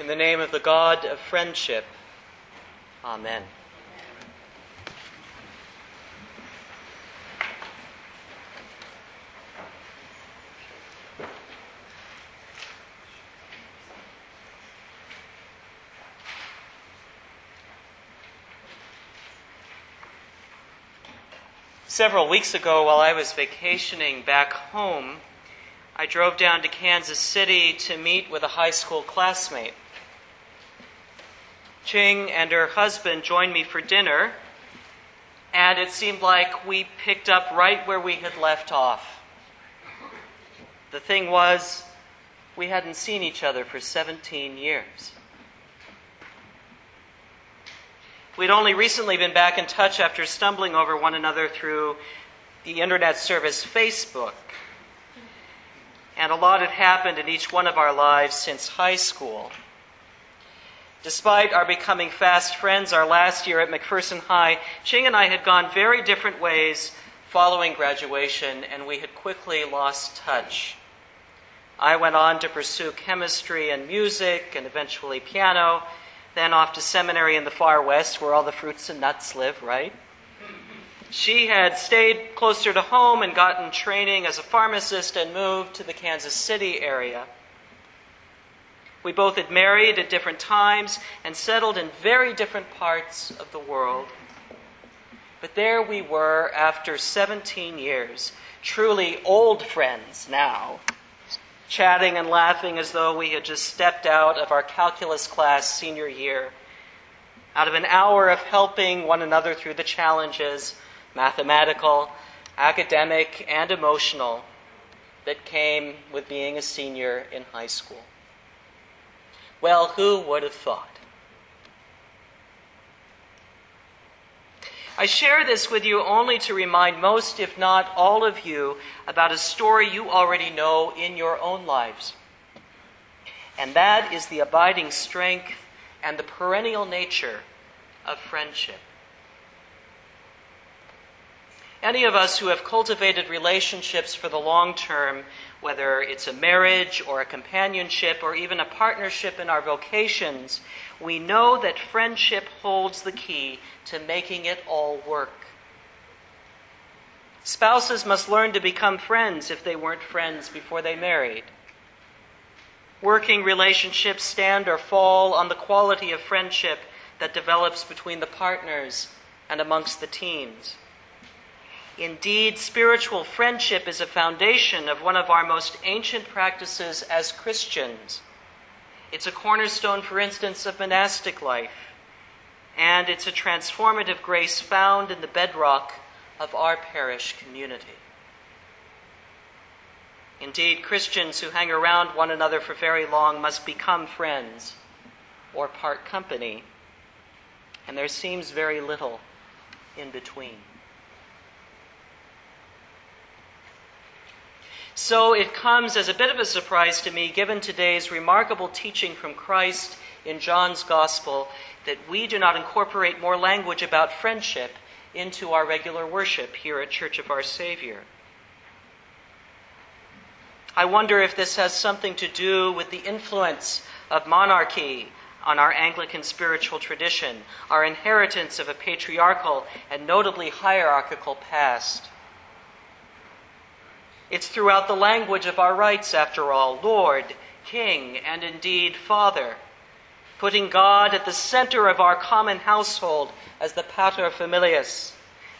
In the name of the God of friendship, Amen. Several weeks ago, while I was vacationing back home, I drove down to Kansas City to meet with a high school classmate. Ching and her husband joined me for dinner, and it seemed like we picked up right where we had left off. The thing was, we hadn't seen each other for 17 years. We'd only recently been back in touch after stumbling over one another through the internet service Facebook. And a lot had happened in each one of our lives since high school. Despite our becoming fast friends our last year at McPherson High, Ching and I had gone very different ways following graduation, and we had quickly lost touch. I went on to pursue chemistry and music and eventually piano, then off to seminary in the far west where all the fruits and nuts live, right? She had stayed closer to home and gotten training as a pharmacist and moved to the Kansas City area. We both had married at different times and settled in very different parts of the world. But there we were after 17 years, truly old friends now, chatting and laughing as though we had just stepped out of our calculus class senior year, out of an hour of helping one another through the challenges, mathematical, academic, and emotional, that came with being a senior in high school. Well, who would have thought? I share this with you only to remind most, if not all of you, about a story you already know in your own lives. And that is the abiding strength and the perennial nature of friendship. Any of us who have cultivated relationships for the long term whether it's a marriage or a companionship or even a partnership in our vocations, we know that friendship holds the key to making it all work. Spouses must learn to become friends if they weren't friends before they married. Working relationships stand or fall on the quality of friendship that develops between the partners and amongst the teams. Indeed, spiritual friendship is a foundation of one of our most ancient practices as Christians. It's a cornerstone, for instance, of monastic life, and it's a transformative grace found in the bedrock of our parish community. Indeed, Christians who hang around one another for very long must become friends or part company, and there seems very little in between. So it comes as a bit of a surprise to me, given today's remarkable teaching from Christ in John's Gospel, that we do not incorporate more language about friendship into our regular worship here at Church of Our Savior. I wonder if this has something to do with the influence of monarchy on our Anglican spiritual tradition, our inheritance of a patriarchal and notably hierarchical past. It's throughout the language of our rites, after all Lord, King, and indeed Father, putting God at the center of our common household as the pater familias,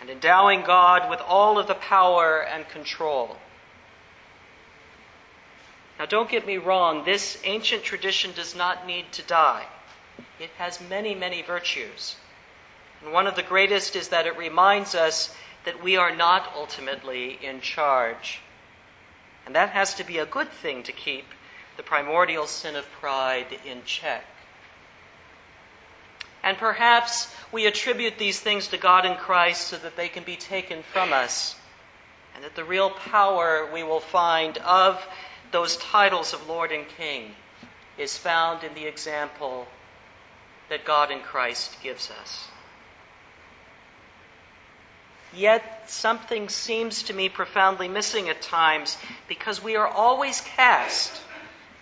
and endowing God with all of the power and control. Now, don't get me wrong, this ancient tradition does not need to die. It has many, many virtues. And one of the greatest is that it reminds us that we are not ultimately in charge. And that has to be a good thing to keep the primordial sin of pride in check. And perhaps we attribute these things to God in Christ so that they can be taken from us, and that the real power we will find of those titles of Lord and King is found in the example that God in Christ gives us. Yet something seems to me profoundly missing at times because we are always cast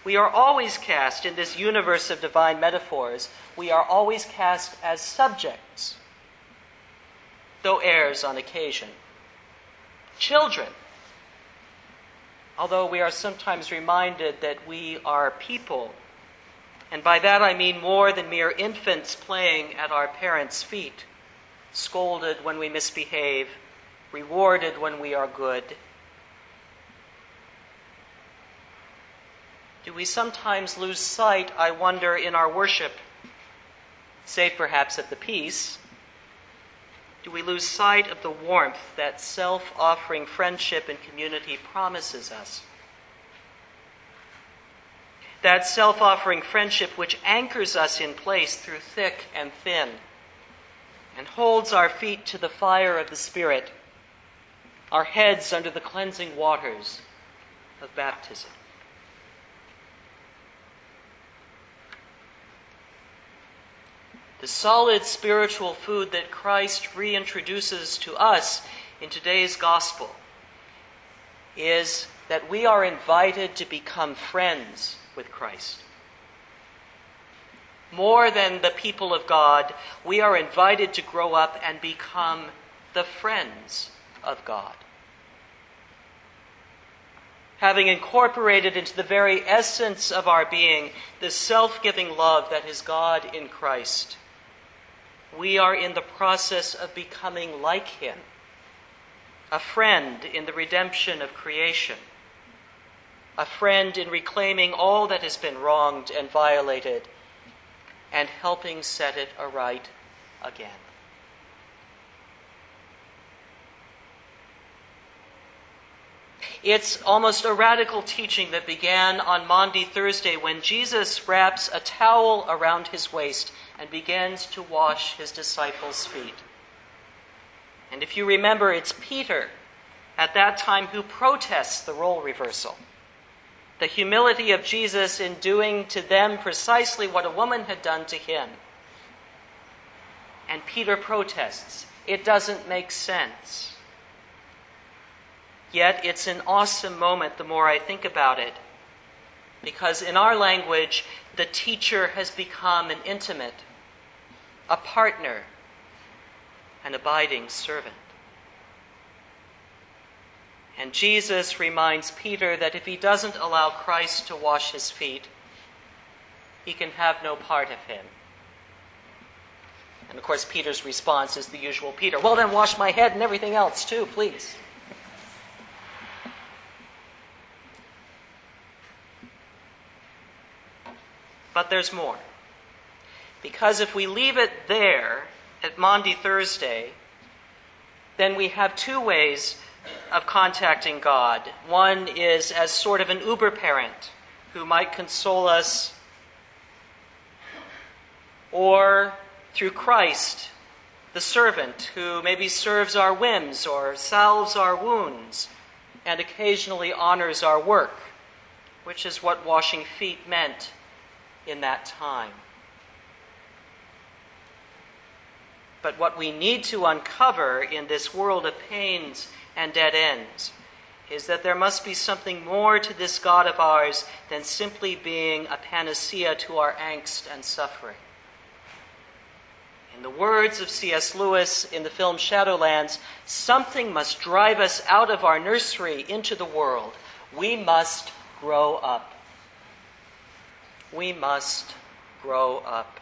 We are always cast in this universe of divine metaphors, we are always cast as subjects, though heirs on occasion. Children, although we are sometimes reminded that we are people. And by that I mean more than mere infants playing at our parents' feet, scolded when we misbehave, rewarded when we are good. Do we sometimes lose sight, I wonder, in our worship, save perhaps at the peace? Do we lose sight of the warmth that self offering friendship and community promises us? That self offering friendship which anchors us in place through thick and thin and holds our feet to the fire of the Spirit, our heads under the cleansing waters of baptism. The solid spiritual food that Christ reintroduces to us in today's gospel is that we are invited to become friends with Christ. More than the people of God, we are invited to grow up and become the friends of God. Having incorporated into the very essence of our being the self giving love that is God in Christ we are in the process of becoming like him, a friend in the redemption of creation, a friend in reclaiming all that has been wronged and violated, and helping set it aright again. It's almost a radical teaching that began on Maundy Thursday when Jesus wraps a towel around his waist and begins to wash his disciples' feet. And if you remember, it's Peter at that time who protests the role reversal. The humility of Jesus in doing to them precisely what a woman had done to him. And Peter protests. It doesn't make sense. Yet it's an awesome moment the more I think about it. Because in our language, the teacher has become an intimate, a partner, an abiding servant. And Jesus reminds Peter that if he doesn't allow Christ to wash his feet, he can have no part of him. And of course, Peter's response is the usual Peter, well, then wash my head and everything else too, please. But there's more. Because if we leave it there at Maundy Thursday, then we have two ways of contacting God. One is as sort of an uber parent who might console us, or through Christ, the servant who maybe serves our whims or salves our wounds and occasionally honors our work, which is what washing feet meant in that time. But what we need to uncover in this world of pains and dead ends is that there must be something more to this God of ours than simply being a panacea to our angst and suffering. In the words of C.S. Lewis in the film Shadowlands, something must drive us out of our nursery into the world. We must grow up. We must grow up.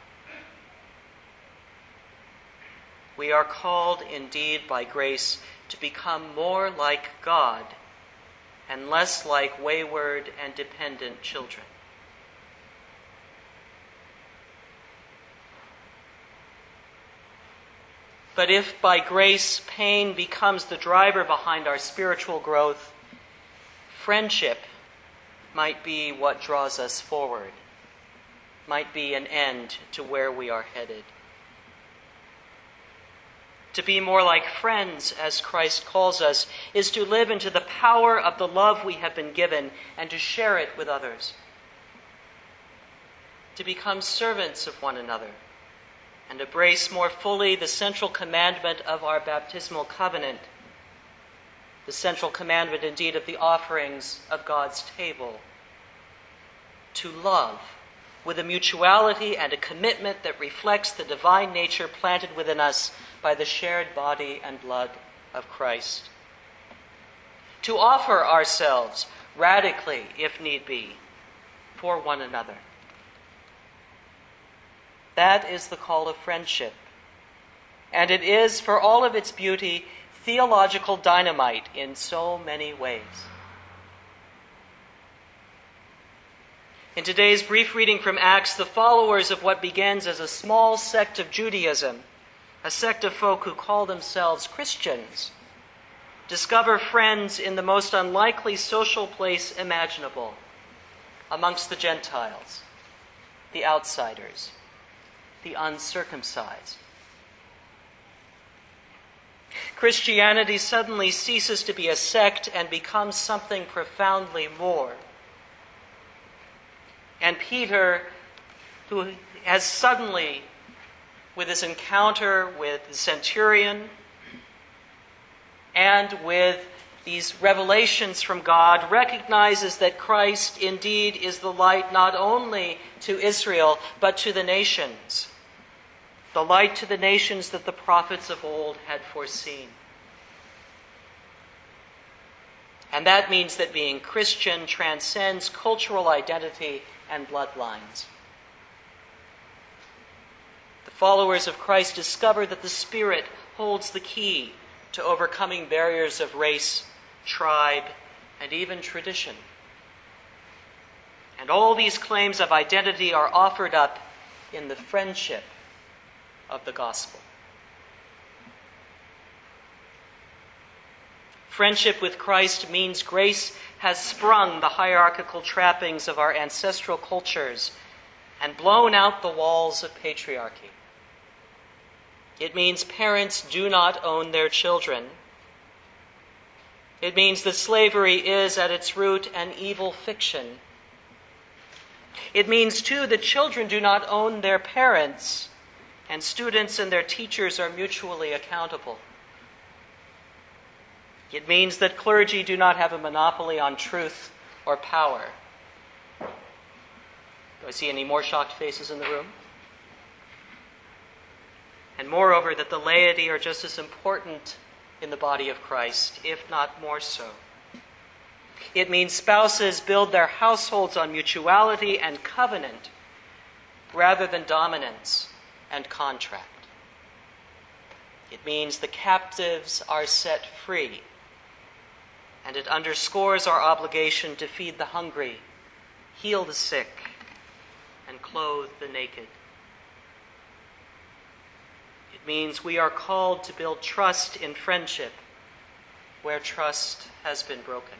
We are called indeed by grace to become more like God and less like wayward and dependent children. But if by grace pain becomes the driver behind our spiritual growth, friendship might be what draws us forward, might be an end to where we are headed to be more like friends, as Christ calls us, is to live into the power of the love we have been given and to share it with others. To become servants of one another and embrace more fully the central commandment of our baptismal covenant, the central commandment indeed of the offerings of God's table. to love with a mutuality and a commitment that reflects the divine nature planted within us by the shared body and blood of Christ. To offer ourselves radically, if need be, for one another. That is the call of friendship. And it is, for all of its beauty, theological dynamite in so many ways. In today's brief reading from Acts, the followers of what begins as a small sect of Judaism, a sect of folk who call themselves Christians, discover friends in the most unlikely social place imaginable amongst the Gentiles, the outsiders, the uncircumcised. Christianity suddenly ceases to be a sect and becomes something profoundly more. And Peter, who has suddenly, with his encounter with the centurion and with these revelations from God, recognizes that Christ indeed is the light not only to Israel, but to the nations. The light to the nations that the prophets of old had foreseen. And that means that being Christian transcends cultural identity and bloodlines. The followers of Christ discover that the Spirit holds the key to overcoming barriers of race, tribe, and even tradition. And all these claims of identity are offered up in the friendship of the gospel. Friendship with Christ means grace has sprung the hierarchical trappings of our ancestral cultures and blown out the walls of patriarchy. It means parents do not own their children. It means that slavery is at its root an evil fiction. It means, too, that children do not own their parents, and students and their teachers are mutually accountable. It means that clergy do not have a monopoly on truth or power. Do I see any more shocked faces in the room? And moreover, that the laity are just as important in the body of Christ, if not more so. It means spouses build their households on mutuality and covenant rather than dominance and contract. It means the captives are set free and it underscores our obligation to feed the hungry, heal the sick, and clothe the naked. It means we are called to build trust in friendship where trust has been broken.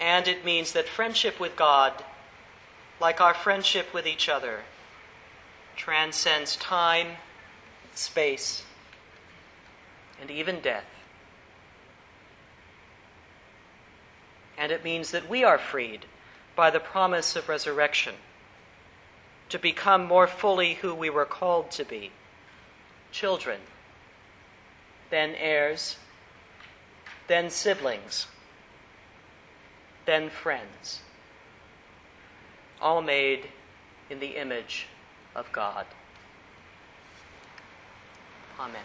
And it means that friendship with God, like our friendship with each other, transcends time, space, and even death. And it means that we are freed by the promise of resurrection to become more fully who we were called to be children, then heirs, then siblings, then friends, all made in the image of God. Amen.